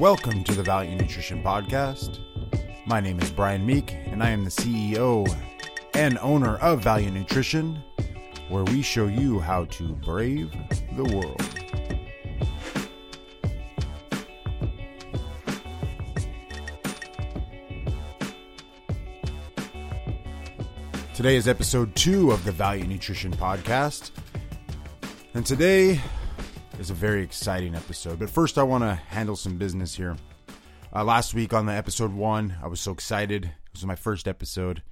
Welcome to the Valiant Nutrition Podcast. My name is Brian Meek, and I am the CEO and owner of Valiant Nutrition, where we show you how to brave the world. Today is episode two of the Valiant Nutrition Podcast. And today is a very exciting episode. But first, I want to handle some business here. Uh, last week on the episode one, I was so excited. It was my first episode,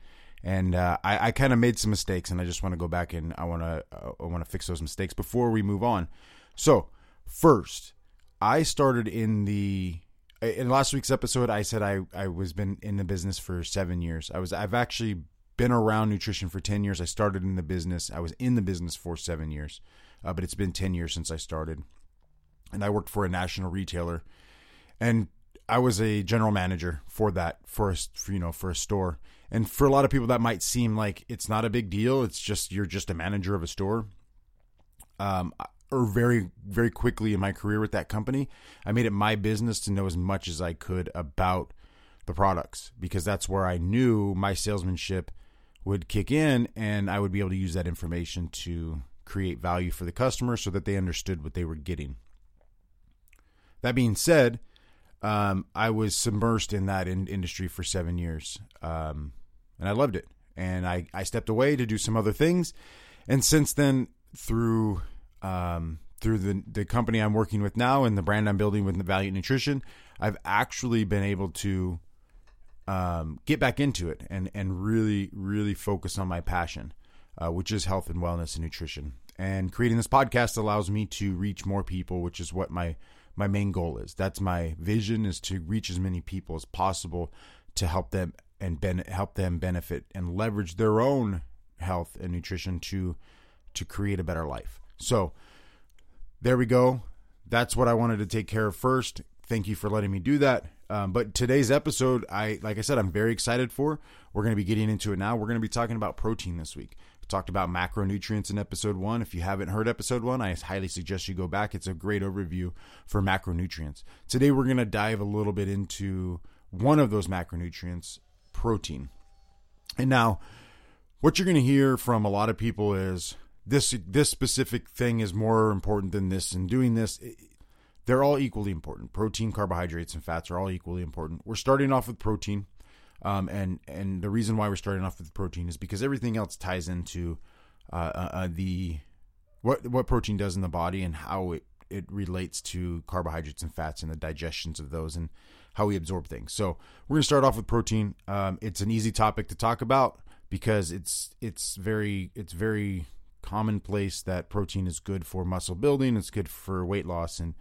and uh, I, I kind of made some mistakes, and I just want to go back and I want to uh, I want to fix those mistakes before we move on. So first, I started in the in last week's episode. I said I I was been in the business for seven years. I was I've actually been around nutrition for 10 years. I started in the business. I was in the business for seven years, uh, but it's been 10 years since I started. And I worked for a national retailer. And I was a general manager for that, for, a, for, you know, for a store. And for a lot of people, that might seem like it's not a big deal. It's just, you're just a manager of a store. Um, or very, very quickly in my career with that company, I made it my business to know as much as I could about the products because that's where I knew my salesmanship would kick in and I would be able to use that information to create value for the customer so that they understood what they were getting. That being said, um, I was submersed in that in- industry for seven years, um, and I loved it. And I, I stepped away to do some other things, and since then, through um, through the the company I'm working with now and the brand I'm building with Valiant Nutrition, I've actually been able to um, get back into it and and really really focus on my passion, uh, which is health and wellness and nutrition. And creating this podcast allows me to reach more people, which is what my my main goal is. That's my vision is to reach as many people as possible to help them and ben- help them benefit and leverage their own health and nutrition to to create a better life. So there we go. That's what I wanted to take care of first. Thank you for letting me do that. Um, but today's episode, I like I said, I'm very excited for. We're going to be getting into it now. We're going to be talking about protein this week. We talked about macronutrients in episode one. If you haven't heard episode one, I highly suggest you go back. It's a great overview for macronutrients. Today, we're going to dive a little bit into one of those macronutrients, protein. And now, what you're going to hear from a lot of people is this this specific thing is more important than this, and doing this they're all equally important. Protein, carbohydrates, and fats are all equally important. We're starting off with protein, um, and and the reason why we're starting off with protein is because everything else ties into uh, uh, uh, the what what protein does in the body and how it it relates to carbohydrates and fats and the digestions of those and how we absorb things. So we're to start off with protein. Um, it's an easy topic to talk about because it's it's very it's very commonplace that protein is good for muscle building. It's good for weight loss and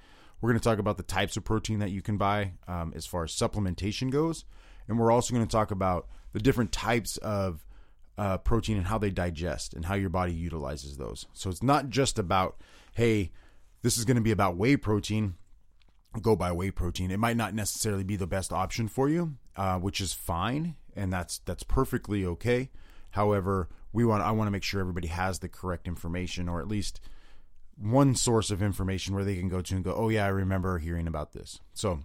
we're going to talk about the types of protein that you can buy um, as far as supplementation goes. And we're also going to talk about the different types of uh, protein and how they digest and how your body utilizes those. So it's not just about, hey, this is going to be about whey protein. Go buy whey protein. It might not necessarily be the best option for you, uh, which is fine, and that's that's perfectly okay. However, we want I want to make sure everybody has the correct information, or at least one source of information where they can go to and go, oh, yeah, I remember hearing about this. So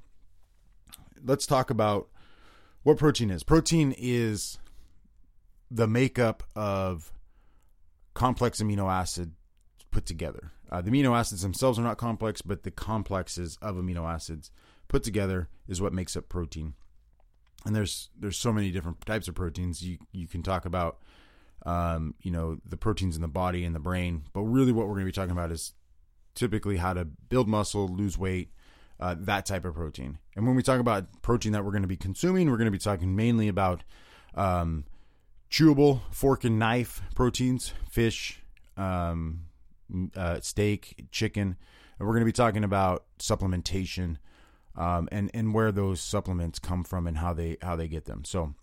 let's talk about what protein is. Protein is the makeup of complex amino acid put together. Uh, the amino acids themselves are not complex, but the complexes of amino acids put together is what makes up protein. And there's there's so many different types of proteins. You you can talk about um, you know, the proteins in the body and the brain. But really, what we're going to be talking about is typically how to build muscle, lose weight, uh, that type of protein. And when we talk about protein that we're going to be consuming, we're going to be talking mainly about um, chewable fork and knife proteins, fish, um, uh, steak, chicken. And we're going to be talking about supplementation um, and and where those supplements come from and how they how they get them. So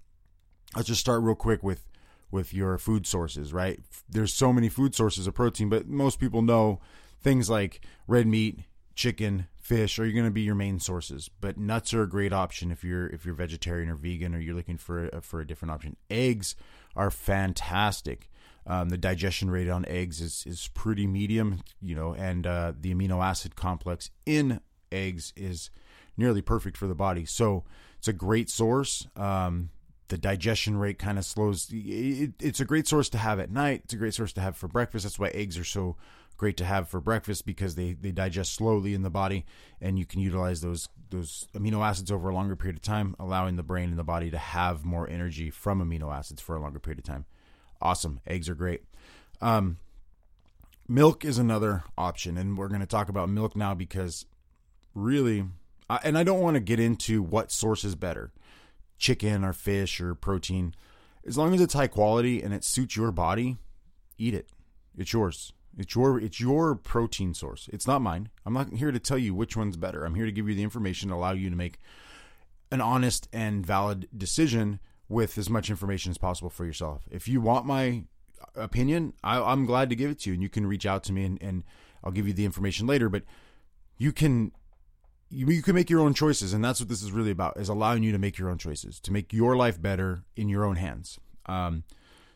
let's just start real quick with with your food sources, right? There's so many food sources of protein, but most people know things like red meat, chicken, fish are going to be your main sources. But nuts are a great option if you're if you're vegetarian or vegan or you're looking for a, for a different option. Eggs are fantastic. Um, the digestion rate on eggs is is pretty medium, you know, and uh, the amino acid complex in eggs is nearly perfect for the body. So it's a great source. Um, the digestion rate kind of slows. It, it's a great source to have at night. It's a great source to have for breakfast. That's why eggs are so great to have for breakfast because they, they digest slowly in the body, and you can utilize those those amino acids over a longer period of time, allowing the brain and the body to have more energy from amino acids for a longer period of time. Awesome, eggs are great. Um, milk is another option, and we're going to talk about milk now because really, I, and I don't want to get into what source is better chicken or fish or protein. As long as it's high quality and it suits your body, eat it. It's yours. It's your it's your protein source. It's not mine. I'm not here to tell you which one's better. I'm here to give you the information allow you to make an honest and valid decision with as much information as possible for yourself. If you want my opinion, I, am glad to give it to you, and you can reach out to me, and, and I'll give you the information later. But you can you, you can make your own choices, and that's what this is really about: is allowing you to make your own choices to make your life better in your own hands. Um,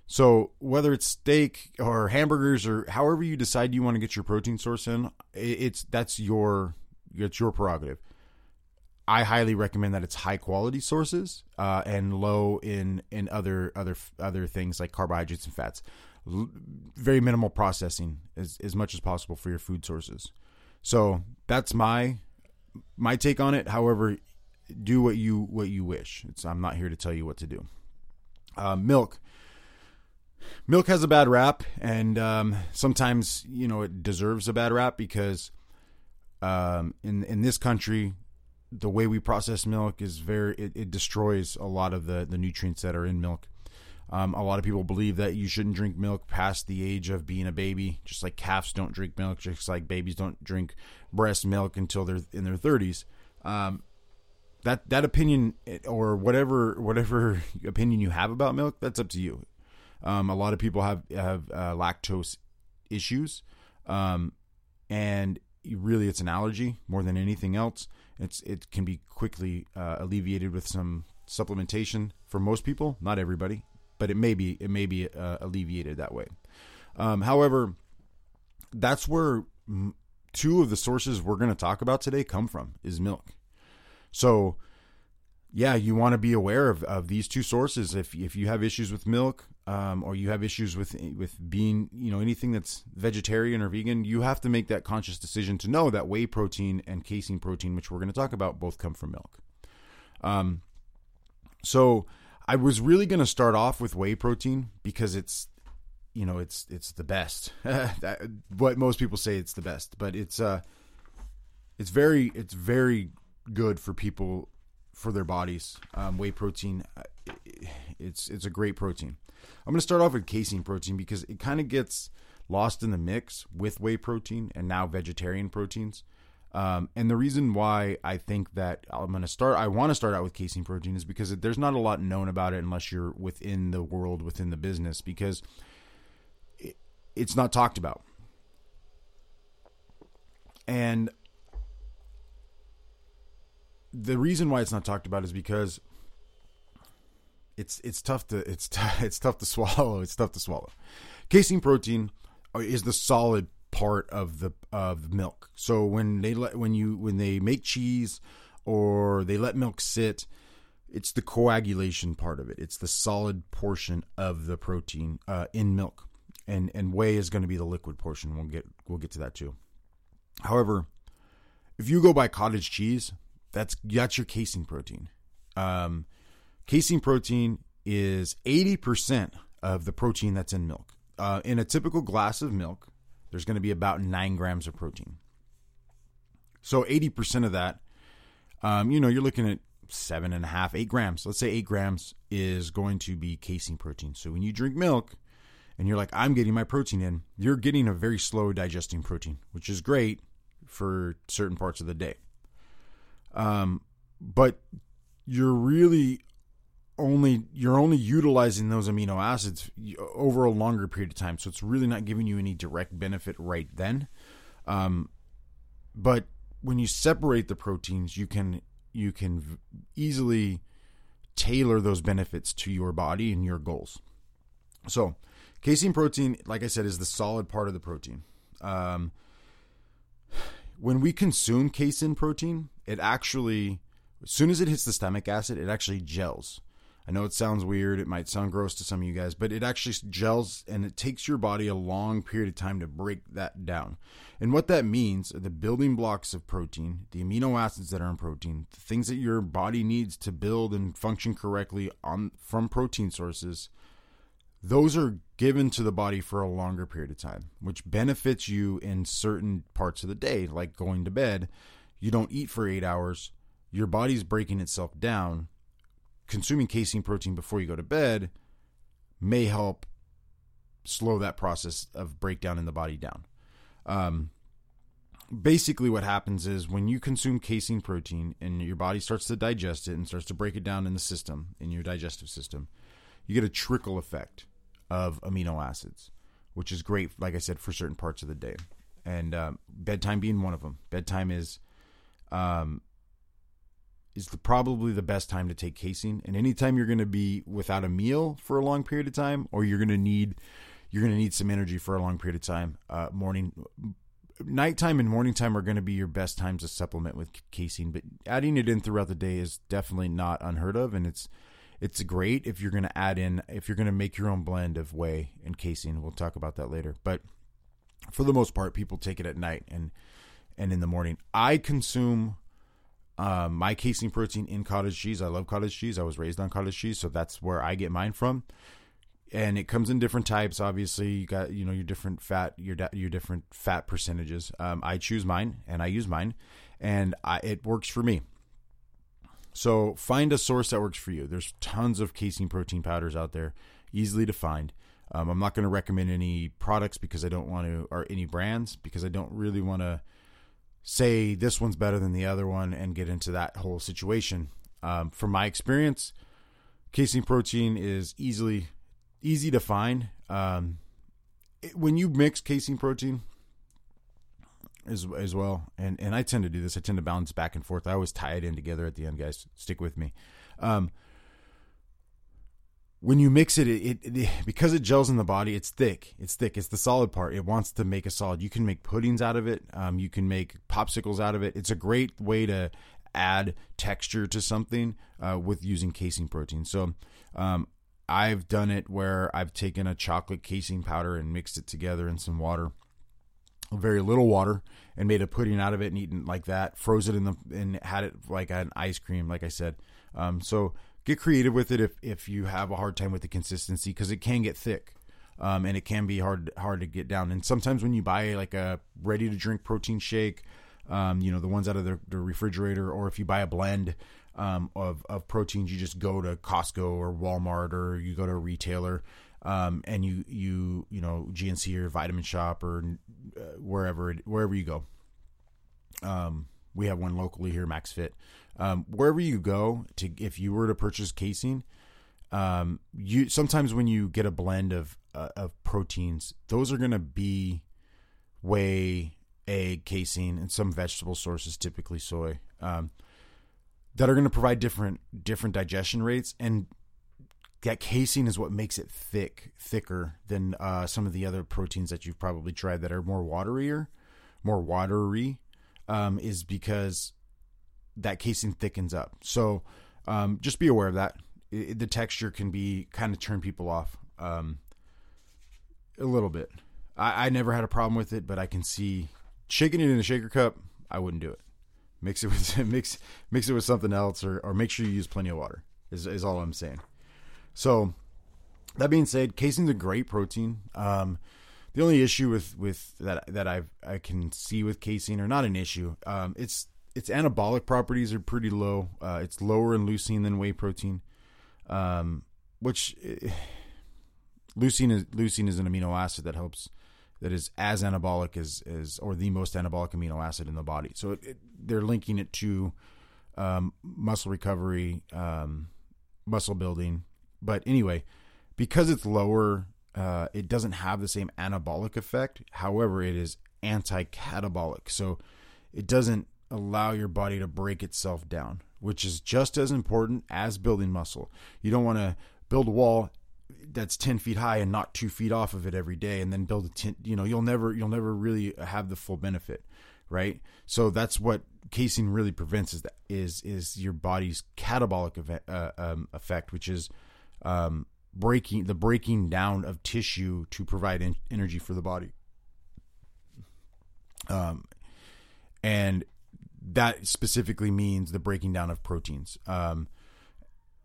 so whether it's steak or hamburgers or however you decide you want to get your protein source in, it's that's your it's your prerogative. I highly recommend that it's high quality sources uh, and low in in other other other things like carbohydrates and fats. L- very minimal processing as as much as possible for your food sources. So that's my my take on it. However, do what you what you wish. It's, I'm not here to tell you what to do. Uh, milk. Milk has a bad rap, and um, sometimes you know it deserves a bad rap because um, in in this country, the way we process milk is very it, it destroys a lot of the the nutrients that are in milk. Um, a lot of people believe that you shouldn't drink milk past the age of being a baby, just like calves don't drink milk, just like babies don't drink breast milk until they're in their 30s. Um, that that opinion or whatever whatever opinion you have about milk, that's up to you. Um, a lot of people have have uh, lactose issues, um, and really it's an allergy more than anything else. It's it can be quickly uh, alleviated with some supplementation for most people, not everybody but it may be it may be uh, alleviated that way. Um, however, that's where two of the sources we're going to talk about today come from is milk. So, yeah, you want to be aware of, of these two sources. If if you have issues with milk, um, or you have issues with with being you know anything that's vegetarian or vegan, you have to make that conscious decision to know that whey protein and casein protein, which we're going to talk about, both come from milk. Um, so I was really going to start off with whey protein because it's you know it's it's the best. that, what most people say it's the best, but it's uh it's very it's very good for people for their bodies. Um, whey protein, uh, it's it's a great protein. I'm going to start off with casein protein because it kind of gets lost in the mix with whey protein and now vegetarian proteins. Um, and the reason why I think that I'm going to start, I want to start out with casein protein is because there's not a lot known about it unless you're within the world, within the business, because it, it's not talked about. And the reason why it's not talked about is because it's it's tough to it's t- it's tough to swallow. It's tough to swallow. Casein protein is the solid part of the of milk. So when they let when you when they make cheese or they let milk sit, it's the coagulation part of it. It's the solid portion of the protein uh, in milk, and and whey is going to be the liquid portion. We'll get we'll get to that too. However, if you go by cottage cheese, that's that's your casein protein. Um, casein protein is eighty percent of the protein that's in milk. Uh, in a typical glass of milk, there's going to be about nine grams of protein. So 80% of that, um, you know, you're looking at seven and a half, eight grams. Let's say eight grams is going to be casein protein. So when you drink milk and you're like, I'm getting my protein in, you're getting a very slow digesting protein, which is great for certain parts of the day. Um, but you're really only you're only utilizing those amino acids over a longer period of time. So it's really not giving you any direct benefit right then. Um, but when you separate the proteins you can you can easily tailor those benefits to your body and your goals. So casein protein like i said is the solid part of the protein. Um, when we consume casein protein it actually, as soon as it hits the stomach acid, it actually gels. I know it sounds weird. It might sound gross to some of you guys, but it actually gels and it takes your body a long period of time to break that down. And what that means, are the building blocks of protein, the amino acids that are in protein, the things that your body needs to build and function correctly on from protein sources, those are given to the body for a longer period of time, which benefits you in certain parts of the day, like going to bed. You don't eat for 8 hours, your body's breaking itself down consuming casein protein before you go to bed may help slow that process of breakdown in the body down. Um, basically, what happens is when you consume casein protein and your body starts to digest it and starts to break it down in the system, in your digestive system, you get a trickle effect of amino acids, which is great, like I said, for certain parts of the day. And um, bedtime being one of them. Bedtime is um, is the, probably the best time to take casein. And anytime you're going to be without a meal for a long period of time, or you're going to need you're going to need some energy for a long period of time, uh, morning, nighttime, and morning time are going to be your best times to supplement with casein. But adding it in throughout the day is definitely not unheard of, and it's it's great if you're going to add in if you're going to make your own blend of whey and casein. We'll talk about that later, but for the most part, people take it at night and and in the morning. I consume um, my casein protein in cottage cheese. I love cottage cheese. I was raised on cottage cheese, so that's where I get mine from. And it comes in different types. Obviously, you got you know your different fat, your your different fat percentages. Um, I choose mine and I use mine, and I, it works for me. So find a source that works for you. There's tons of casein protein powders out there, easily to find. Um, I'm not going to recommend any products because I don't want to, or any brands because I don't really want to say this one's better than the other one and get into that whole situation. Um, from my experience, casein protein is easily easy to find. Um, it, when you mix casein protein as as well, and and I tend to do this. I tend to balance back and forth. I always tie it in together at the end, guys. Stick with me. Um, when you mix it, it, it, it, because it gels in the body, it's thick. It's thick. It's the solid part. It wants to make a solid. You can make puddings out of it. Um, you can make popsicles out of it. It's a great way to add texture to something uh, with using casein protein. So um, I've done it where I've taken a chocolate casein powder and mixed it together in some water, very little water, and made a pudding out of it and eaten like that. Froze it in the and had it like an ice cream, like I said. Um, so get creative with it if, if you have a hard time with the consistency because it can get thick um, and it can be hard hard to get down. And sometimes when you buy like a ready to drink protein shake, um, you know the ones out of the, the, refrigerator, or if you buy a blend um, of of proteins, you just go to Costco or Walmart or you go to a retailer. Um, and you you you know GNC or Vitamin Shoppe or uh, wherever wherever you go. Um, we have one locally here, Max Fit. Um, wherever you go to, if you were to purchase casein, um, you sometimes when you get a blend of uh, of proteins, those are going to be whey, egg, casein, and some vegetable sources, typically soy, um, that are going to provide different different digestion rates. And that casein is what makes it thick, thicker than uh, some of the other proteins that you've probably tried that are more waterier, more watery um, is because that casein thickens up. So um, just be aware of that. It, the texture can be kind of turn people off um, a little bit. I, I never had a problem with it, but I can see shaking it in a shaker cup. I wouldn't do it. Mix it with mix mix it with something else, or or make sure you use plenty of water. Is is all I'm saying. So that being said, casein's a great protein. Um, the only issue with with that that I I can see with casein, or not an issue, um, it's its anabolic properties are pretty low. Uh, it's lower in leucine than whey protein, um, which uh, leucine is leucine is an amino acid that helps that is as anabolic as as or the most anabolic amino acid in the body. So it, it, they're linking it to um, muscle recovery, um, muscle building. But anyway, because it's lower uh, it doesn't have the same anabolic effect. However, it is anti-catabolic, so it doesn't allow your body to break itself down, which is just as important as building muscle. You don't want to build a wall that's 10 feet high and not two feet off of it every day and then build a 10 you know you'll never you'll never really have the full benefit right? So that's what casein really prevents is that is is your body's catabolic event, uh, um, effect, which is um, breaking the breaking down of tissue to provide energy for the body. Um, and that specifically means the breaking down of proteins um,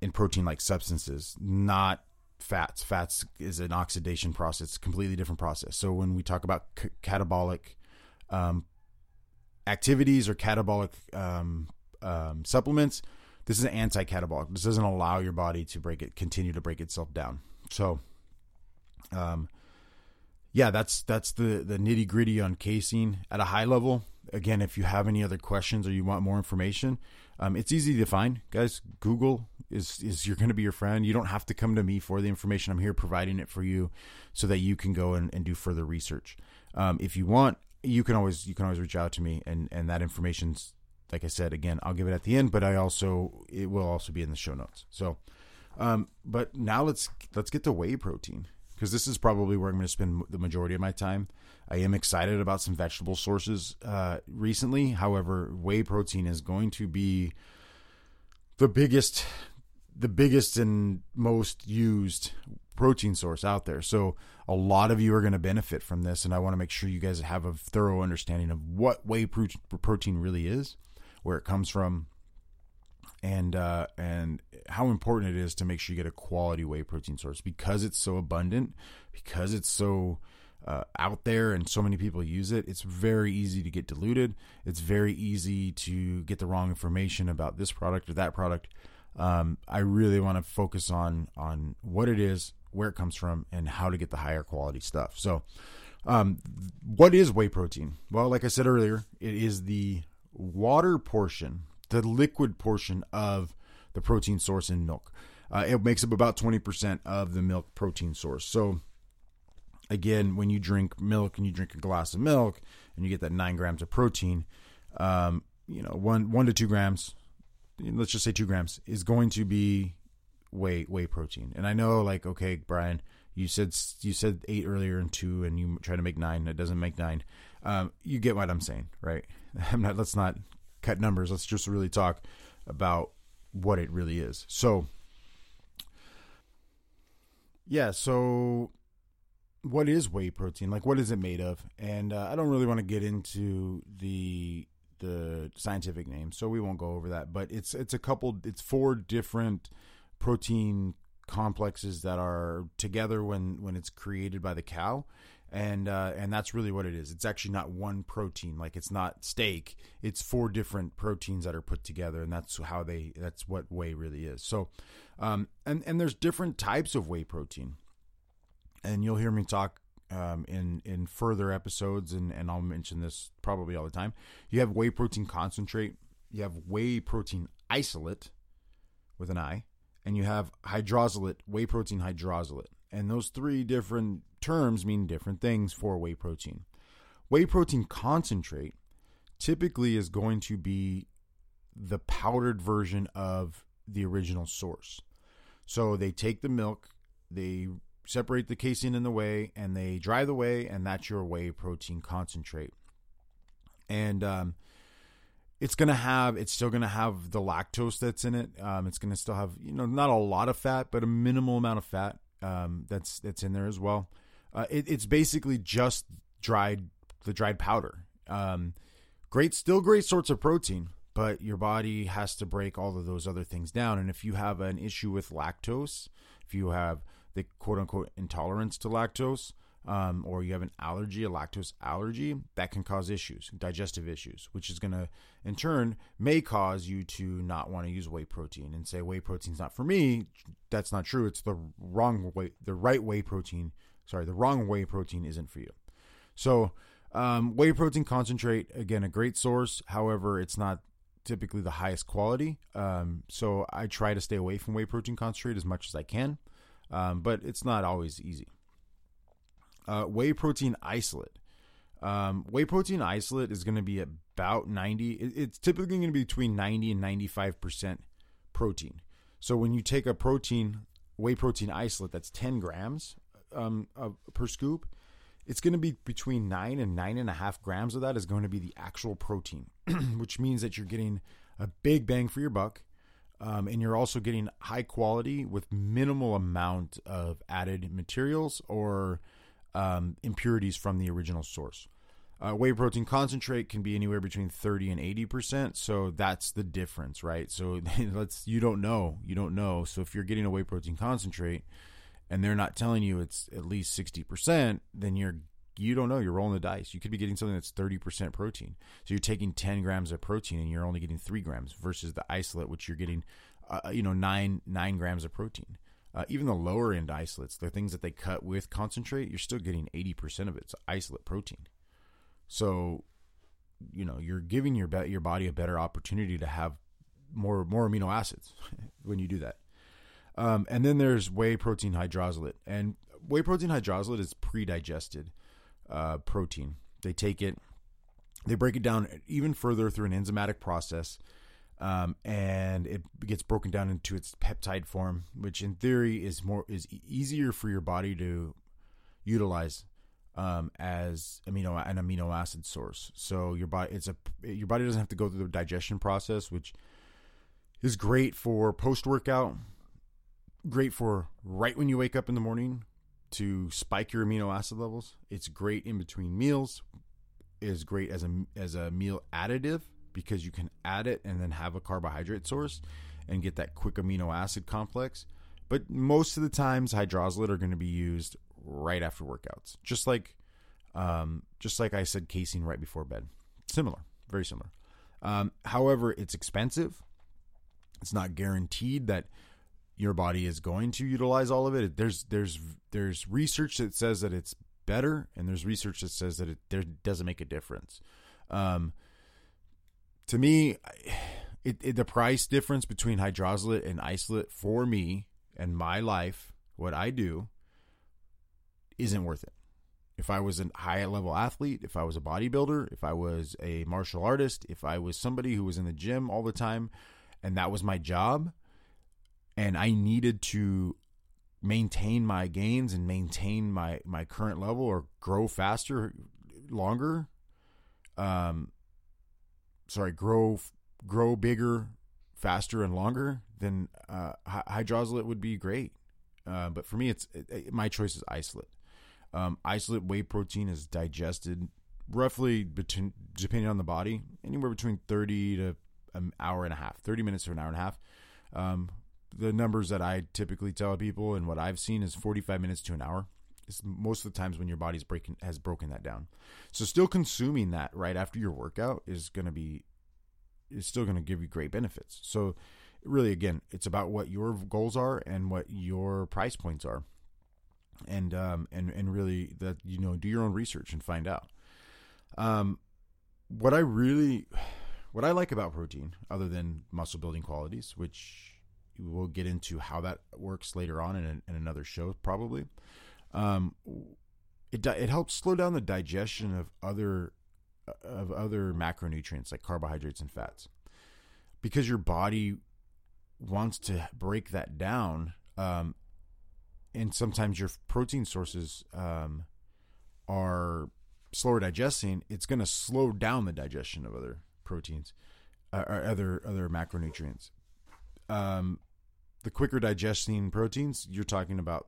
in protein like substances, not fats. Fats is an oxidation process, completely different process. So when we talk about c- catabolic um, activities or catabolic um, um, supplements, this is an anti-catabolic. This doesn't allow your body to break it, continue to break itself down. So, um, yeah, that's that's the the nitty gritty on casein at a high level. Again, if you have any other questions or you want more information, um, it's easy to find, guys. Google is is you're going to be your friend. You don't have to come to me for the information. I'm here providing it for you, so that you can go and, and do further research. Um, if you want, you can always you can always reach out to me, and and that information's like I said again. I'll give it at the end, but I also it will also be in the show notes. So, um, but now let's let's get to whey protein because this is probably where I'm going to spend the majority of my time. I am excited about some vegetable sources uh, recently. However, whey protein is going to be the biggest, the biggest and most used protein source out there. So a lot of you are going to benefit from this, and I want to make sure you guys have a thorough understanding of what whey protein really is, where it comes from, and uh, and how important it is to make sure you get a quality whey protein source because it's so abundant, because it's so uh, out there and so many people use it. It's very easy to get diluted. It's very easy to get the wrong information about this product or that product. Um, I really want to focus on on what it is, where it comes from, and how to get the higher quality stuff. So, um, what is whey protein? Well, like I said earlier, it is the water portion the liquid portion of the protein source in milk. Uh, it makes up about 20% of the milk protein source. So, again, when you drink milk and you drink a glass of milk and you get that nine grams of protein, um, you know, one one to two grams, let's just say two grams, is going to be whey whey protein. And I know, like, okay, Brian, you said you said eight earlier and two, and you try to make nine. It doesn't make nine. Um, you get what I'm saying, right? I'm not. Let's not cut numbers. Let's just really talk about what it really is. So, yeah, so what is whey protein? Like, what is it made of? And uh, I don't really want to get into the the scientific name, so we won't go over that. But it's it's a couple, it's four different protein complexes that are together when when it's created by the cow and uh, and that's really what it is. It's actually not one protein, like it's not steak. It's four different proteins that are put together, and that's how they. That's what whey really is. So, um, and and there's different types of whey protein, and you'll hear me talk um, in in further episodes, and and I'll mention this probably all the time. You have whey protein concentrate. You have whey protein isolate, with an I, and you have hydrolysate, whey protein hydrolysate. And those three different terms mean different things for whey protein. Whey protein concentrate typically is going to be the powdered version of the original source. So they take the milk, they separate the casein in the whey, and they dry the whey, and that's your whey protein concentrate. And um, it's gonna have, it's still gonna have the lactose that's in it. Um, it's gonna still have, you know, not a lot of fat, but a minimal amount of fat um, that's that's in there as well. Uh, it, it's basically just dried the dried powder. Um, great, still great sorts of protein, but your body has to break all of those other things down. And if you have an issue with lactose, if you have the quote unquote intolerance to lactose, um, or you have an allergy, a lactose allergy, that can cause issues, digestive issues, which is going to, in turn, may cause you to not want to use whey protein and say whey protein's not for me. That's not true. It's the wrong way, the right whey protein. Sorry, the wrong whey protein isn't for you. So, um, whey protein concentrate, again, a great source. However, it's not typically the highest quality. Um, so I try to stay away from whey protein concentrate as much as I can, um, but it's not always easy uh, whey protein isolate. Um, whey protein isolate is going to be about 90. It's typically going to be between 90 and 95% protein. So when you take a protein, whey protein isolate that's 10 grams um, of, per scoop, it's going to be between nine and nine and a half grams of that is going to be the actual protein, which means that you're getting a big bang for your buck. Um, and you're also getting high quality with minimal amount of added materials or um, impurities from the original source. Uh, whey protein concentrate can be anywhere between 30 and 80 percent, so that's the difference, right? So let's you don't know, you don't know. So if you're getting a whey protein concentrate and they're not telling you it's at least 60 percent, then you're you don't know. You're rolling the dice. You could be getting something that's 30 percent protein, so you're taking 10 grams of protein and you're only getting three grams versus the isolate, which you're getting, uh, you know, nine nine grams of protein. Uh, even the lower end isolates, the things that they cut with concentrate, you're still getting 80% of it. It's isolate protein. So, you know, you're giving your your body a better opportunity to have more more amino acids when you do that. Um, and then there's whey protein hydroxylate, and whey protein hydroxylate is pre-digested uh, protein. They take it, they break it down even further through an enzymatic process, um, and it gets broken down into its peptide form, which in theory is more is easier for your body to utilize um, as amino an amino acid source. So your body it's a your body doesn't have to go through the digestion process, which is great for post workout, great for right when you wake up in the morning to spike your amino acid levels. It's great in between meals. Is great as a as a meal additive because you can add it and then have a carbohydrate source and get that quick amino acid complex. But most of the times, hydroxylate are going to be used right after workouts. Just like, um, just like I said, casein right before bed. Similar, very similar. Um, however, it's expensive. It's not guaranteed that your body is going to utilize all of it. There's there's there's research that says that it's better, and there's research that says that it there doesn't make a difference. Um, to me, it, it, the price difference between hydroxylate and isolate for me and my life, what I do, isn't worth it. If I was a high level athlete, if I was a bodybuilder, if I was a martial artist, if I was somebody who was in the gym all the time and that was my job and I needed to maintain my gains and maintain my my current level or grow faster longer. Um sorry grow grow bigger faster and longer then uh hydroxylate would be great. Uh, but for me it's it, my choice is isolate. Um, isolate whey protein is digested roughly between, depending on the body, anywhere between 30 to an hour and a half, 30 minutes to an hour and a half. Um, the numbers that I typically tell people and what I've seen is 45 minutes to an hour. It's most of the times when your body's breaking has broken that down. So still consuming that right after your workout is going to be is still going to give you great benefits. So really again, it's about what your goals are and what your price points are and um, and and really that you know do your own research and find out. Um, what I really, what I like about protein, other than muscle building qualities, which we'll get into how that works later on in, in another show, probably. Um, it it helps slow down the digestion of other of other macronutrients like carbohydrates and fats, because your body wants to break that down. Um, and sometimes your protein sources um, are slower digesting, it's going to slow down the digestion of other proteins uh, or other other macronutrients. Um, the quicker digesting proteins, you're talking about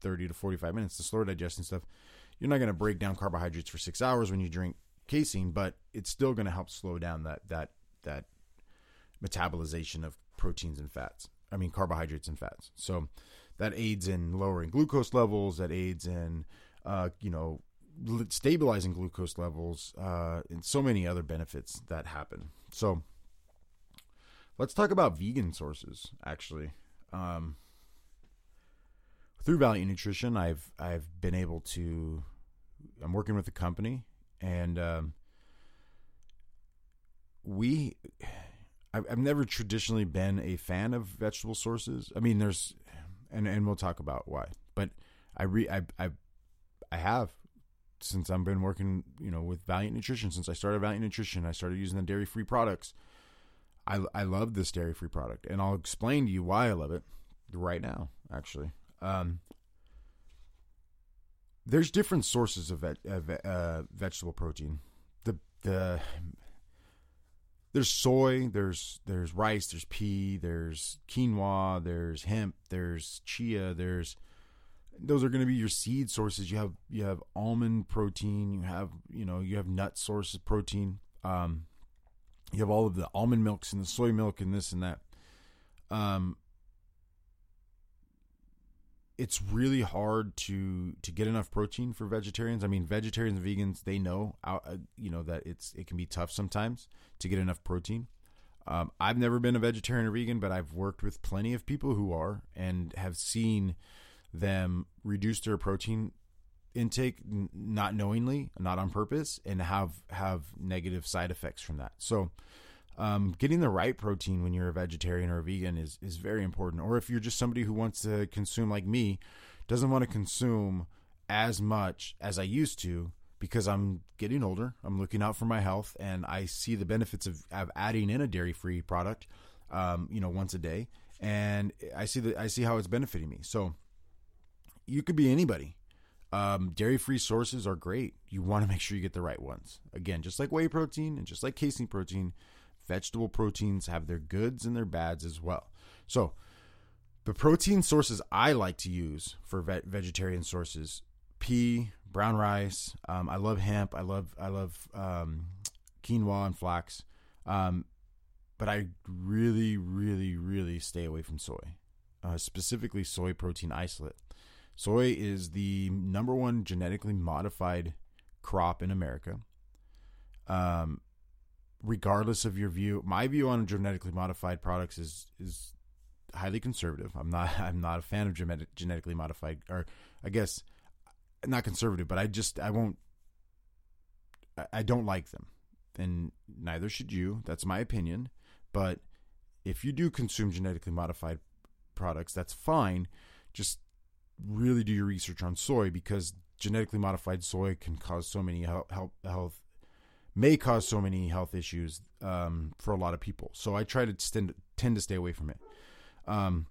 30 to 45 minutes. The slower digesting stuff, you're not going to break down carbohydrates for six hours when you drink casein, but it's still going to help slow down that that that metabolization of proteins and fats. I mean carbohydrates and fats. So that aids in lowering glucose levels, that aids in, uh, you know, stabilizing glucose levels, uh, and so many other benefits that happen. So let's talk about vegan sources. Actually, um, through Valiant Nutrition, I've I've been able to. I'm working with a company, and um, we. I've never traditionally been a fan of vegetable sources. I mean, there's and and we'll talk about why. But I re I I I have since I've been working, you know, with Valiant Nutrition since I started Valiant Nutrition. I started using the dairy free products. I I love this dairy free product, and I'll explain to you why I love it right now. Actually, um, there's different sources of, ve- of uh, vegetable protein. The the there's soy, there's there's rice, there's pea, there's quinoa, there's hemp, there's chia, there's those are going to be your seed sources. You have you have almond protein, you have you know you have nut sources protein. Um, you have all of the almond milks and the soy milk and this and that. Um, it's really hard to to get enough protein for vegetarians. I mean, vegetarians and vegans they know uh, you know that it's it can be tough sometimes to get enough protein. Um, I've never been a vegetarian or vegan, but I've worked with plenty of people who are and have seen them reduce their protein intake not knowingly, not on purpose, and have have negative side effects from that. So um, getting the right protein when you're a vegetarian or a vegan is is very important. Or if you're just somebody who wants to consume like me, doesn't want to consume as much as I used to because I'm getting older. I'm looking out for my health, and I see the benefits of, of adding in a dairy free product, um, you know, once a day, and I see that I see how it's benefiting me. So you could be anybody. Um, dairy free sources are great. You want to make sure you get the right ones. Again, just like whey protein and just like casein protein, vegetable proteins have their goods and their bads as well. So, the protein sources I like to use for ve- vegetarian sources: pea, brown rice. Um, I love hemp. I love I love um, quinoa and flax. Um, but I really, really, really stay away from soy, uh, specifically soy protein isolate. Soy is the number one genetically modified crop in America. Um, regardless of your view, my view on genetically modified products is is highly conservative. I'm not I'm not a fan of genetic, genetically modified, or I guess not conservative, but I just I won't. I don't like them, and neither should you. That's my opinion. But if you do consume genetically modified products, that's fine. Just really do your research on soy because genetically modified soy can cause so many health, health may cause so many health issues um, for a lot of people. So I try to tend, tend to stay away from it. Um,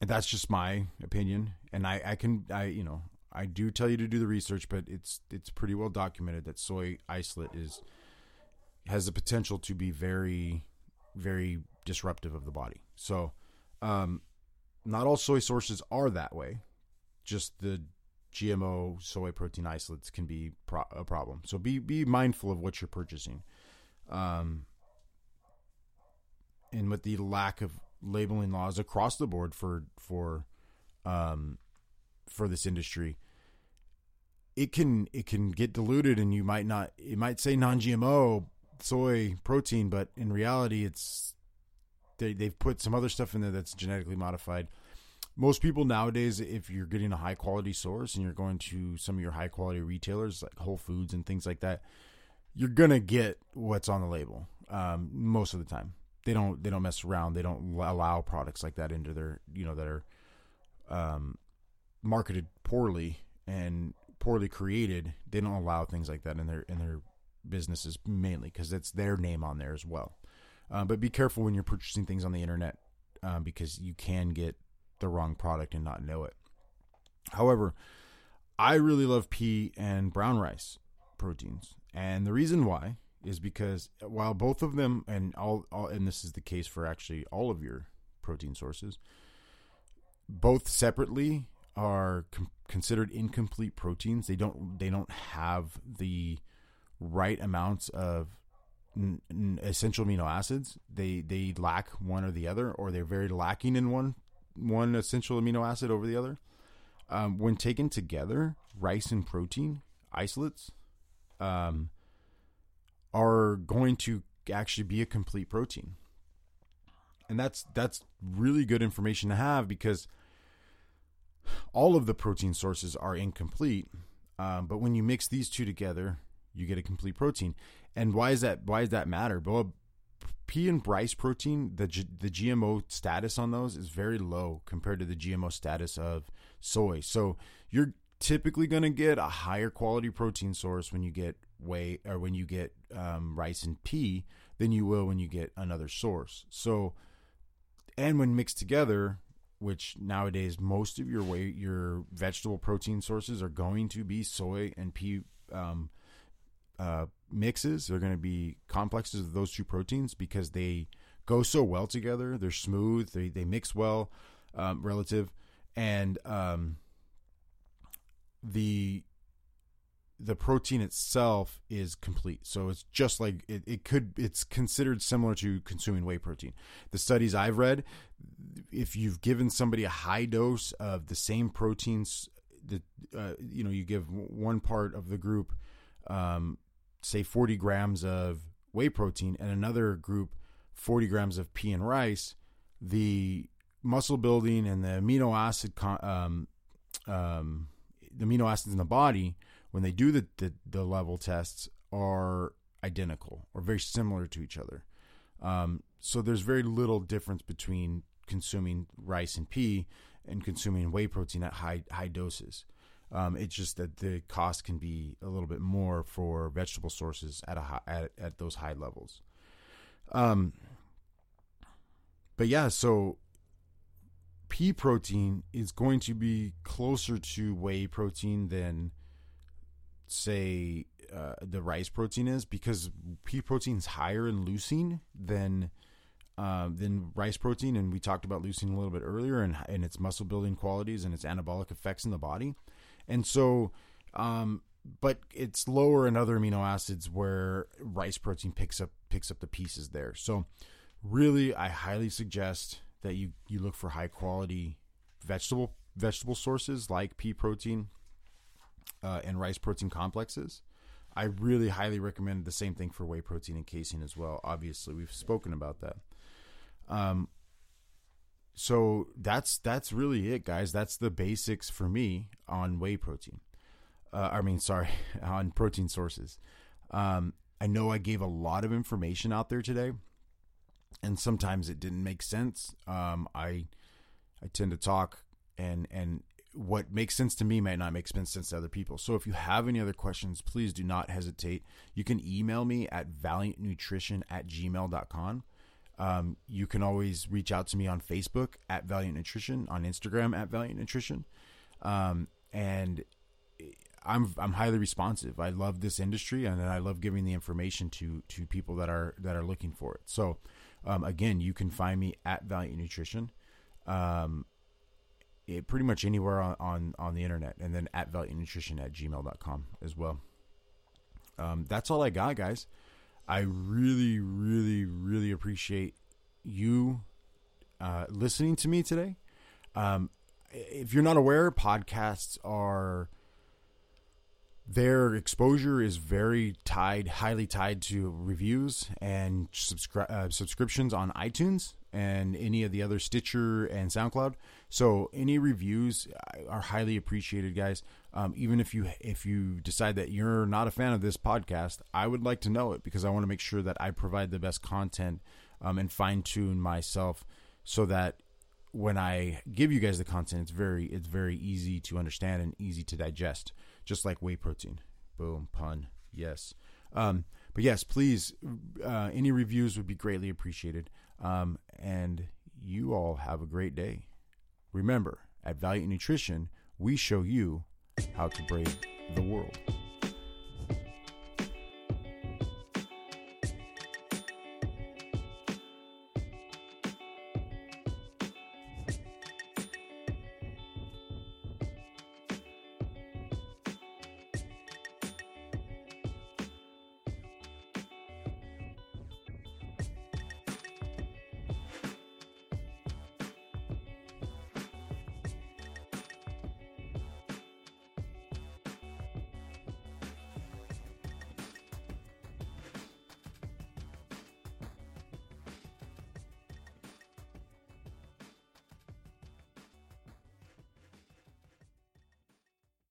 and that's just my opinion. And I, I can, I, you know, I do tell you to do the research, but it's, it's pretty well documented that soy isolate is, has the potential to be very, very disruptive of the body. So, um, not all soy sources are that way. Just the GMO soy protein isolates can be pro- a problem. So be be mindful of what you're purchasing. Um, and with the lack of labeling laws across the board for for um, for this industry, it can it can get diluted, and you might not. It might say non-GMO soy protein, but in reality, it's they they've put some other stuff in there that's genetically modified most people nowadays, if you're getting a high quality source and you're going to some of your high quality retailers like Whole Foods and things like that, you're gonna get what's on the label. Um, most of the time, they don't they don't mess around. They don't allow products like that into their you know that are um, marketed poorly and poorly created. They don't allow things like that in their in their businesses mainly because it's their name on there as well. Uh, but be careful when you're purchasing things on the internet um, because you can get the wrong product and not know it. However, I really love pea and brown rice proteins. And the reason why is because while both of them and all, all and this is the case for actually all of your protein sources, both separately are com- considered incomplete proteins. They don't they don't have the right amounts of n- essential amino acids. They they lack one or the other, or they're very lacking in one one essential amino acid over the other. Um, when taken together, rice and protein isolates um, are going to actually be a complete protein, and that's that's really good information to have because all of the protein sources are incomplete. Um, but when you mix these two together, you get a complete protein. And why is that? Why does that matter? Well, pea and rice protein, the G, the GMO status on those is very low compared to the GMO status of soy. So you're typically going to get a higher quality protein source when you get whey or when you get um, rice and pea than you will when you get another source. So, and when mixed together, which nowadays most of your way your vegetable protein sources are going to be soy and pea um, uh, mixes. They're going to be complexes of those two proteins because they go so well together. They're smooth. They they mix well, um, relative, and um, the the protein itself is complete. So it's just like it, it could it's considered similar to consuming whey protein. The studies I've read, if you've given somebody a high dose of the same proteins that uh, you know you give one part of the group um, say 40 grams of whey protein and another group 40 grams of pea and rice, the muscle building and the amino acid um, um, the amino acids in the body when they do the, the, the level tests are identical or very similar to each other. Um, so there's very little difference between consuming rice and pea and consuming whey protein at high high doses. Um, it's just that the cost can be a little bit more for vegetable sources at a high, at, at those high levels. Um, but yeah, so pea protein is going to be closer to whey protein than say uh, the rice protein is because pea protein is higher in leucine than uh, than rice protein, and we talked about leucine a little bit earlier, and and its muscle building qualities and its anabolic effects in the body, and so. Um, but it's lower in other amino acids where rice protein picks up picks up the pieces there. So really I highly suggest that you you look for high quality vegetable vegetable sources like pea protein uh, and rice protein complexes. I really highly recommend the same thing for whey protein and casein as well. Obviously, we've spoken about that. Um, so that's that's really it, guys. That's the basics for me on whey protein. Uh, I mean, sorry, on protein sources. Um, I know I gave a lot of information out there today, and sometimes it didn't make sense. Um, I I tend to talk and and what makes sense to me might not make sense to other people. So if you have any other questions, please do not hesitate. You can email me at valiantnutrition at gmail.com. Um, you can always reach out to me on Facebook at Valiant Nutrition, on Instagram at Valiant Nutrition. Um, and I'm I'm highly responsive. I love this industry and I love giving the information to to people that are that are looking for it. So um, again, you can find me at Valiant Nutrition. Um, it, pretty much anywhere on, on, on the internet, and then at valiantnutrition at gmail.com as well. Um, that's all I got, guys. I really, really, really appreciate you uh, listening to me today. Um, if you're not aware, podcasts are their exposure is very tied, highly tied to reviews and subscri- uh, subscriptions on iTunes and any of the other Stitcher and SoundCloud. So any reviews are highly appreciated, guys. Um, even if you if you decide that you're not a fan of this podcast, I would like to know it because I want to make sure that I provide the best content um, and fine tune myself so that when I give you guys the content, it's very it's very easy to understand and easy to digest just like whey protein. Boom, pun. Yes. Um, but yes, please, uh, any reviews would be greatly appreciated. Um, and you all have a great day. Remember, at Valiant Nutrition, we show you how to brave the world.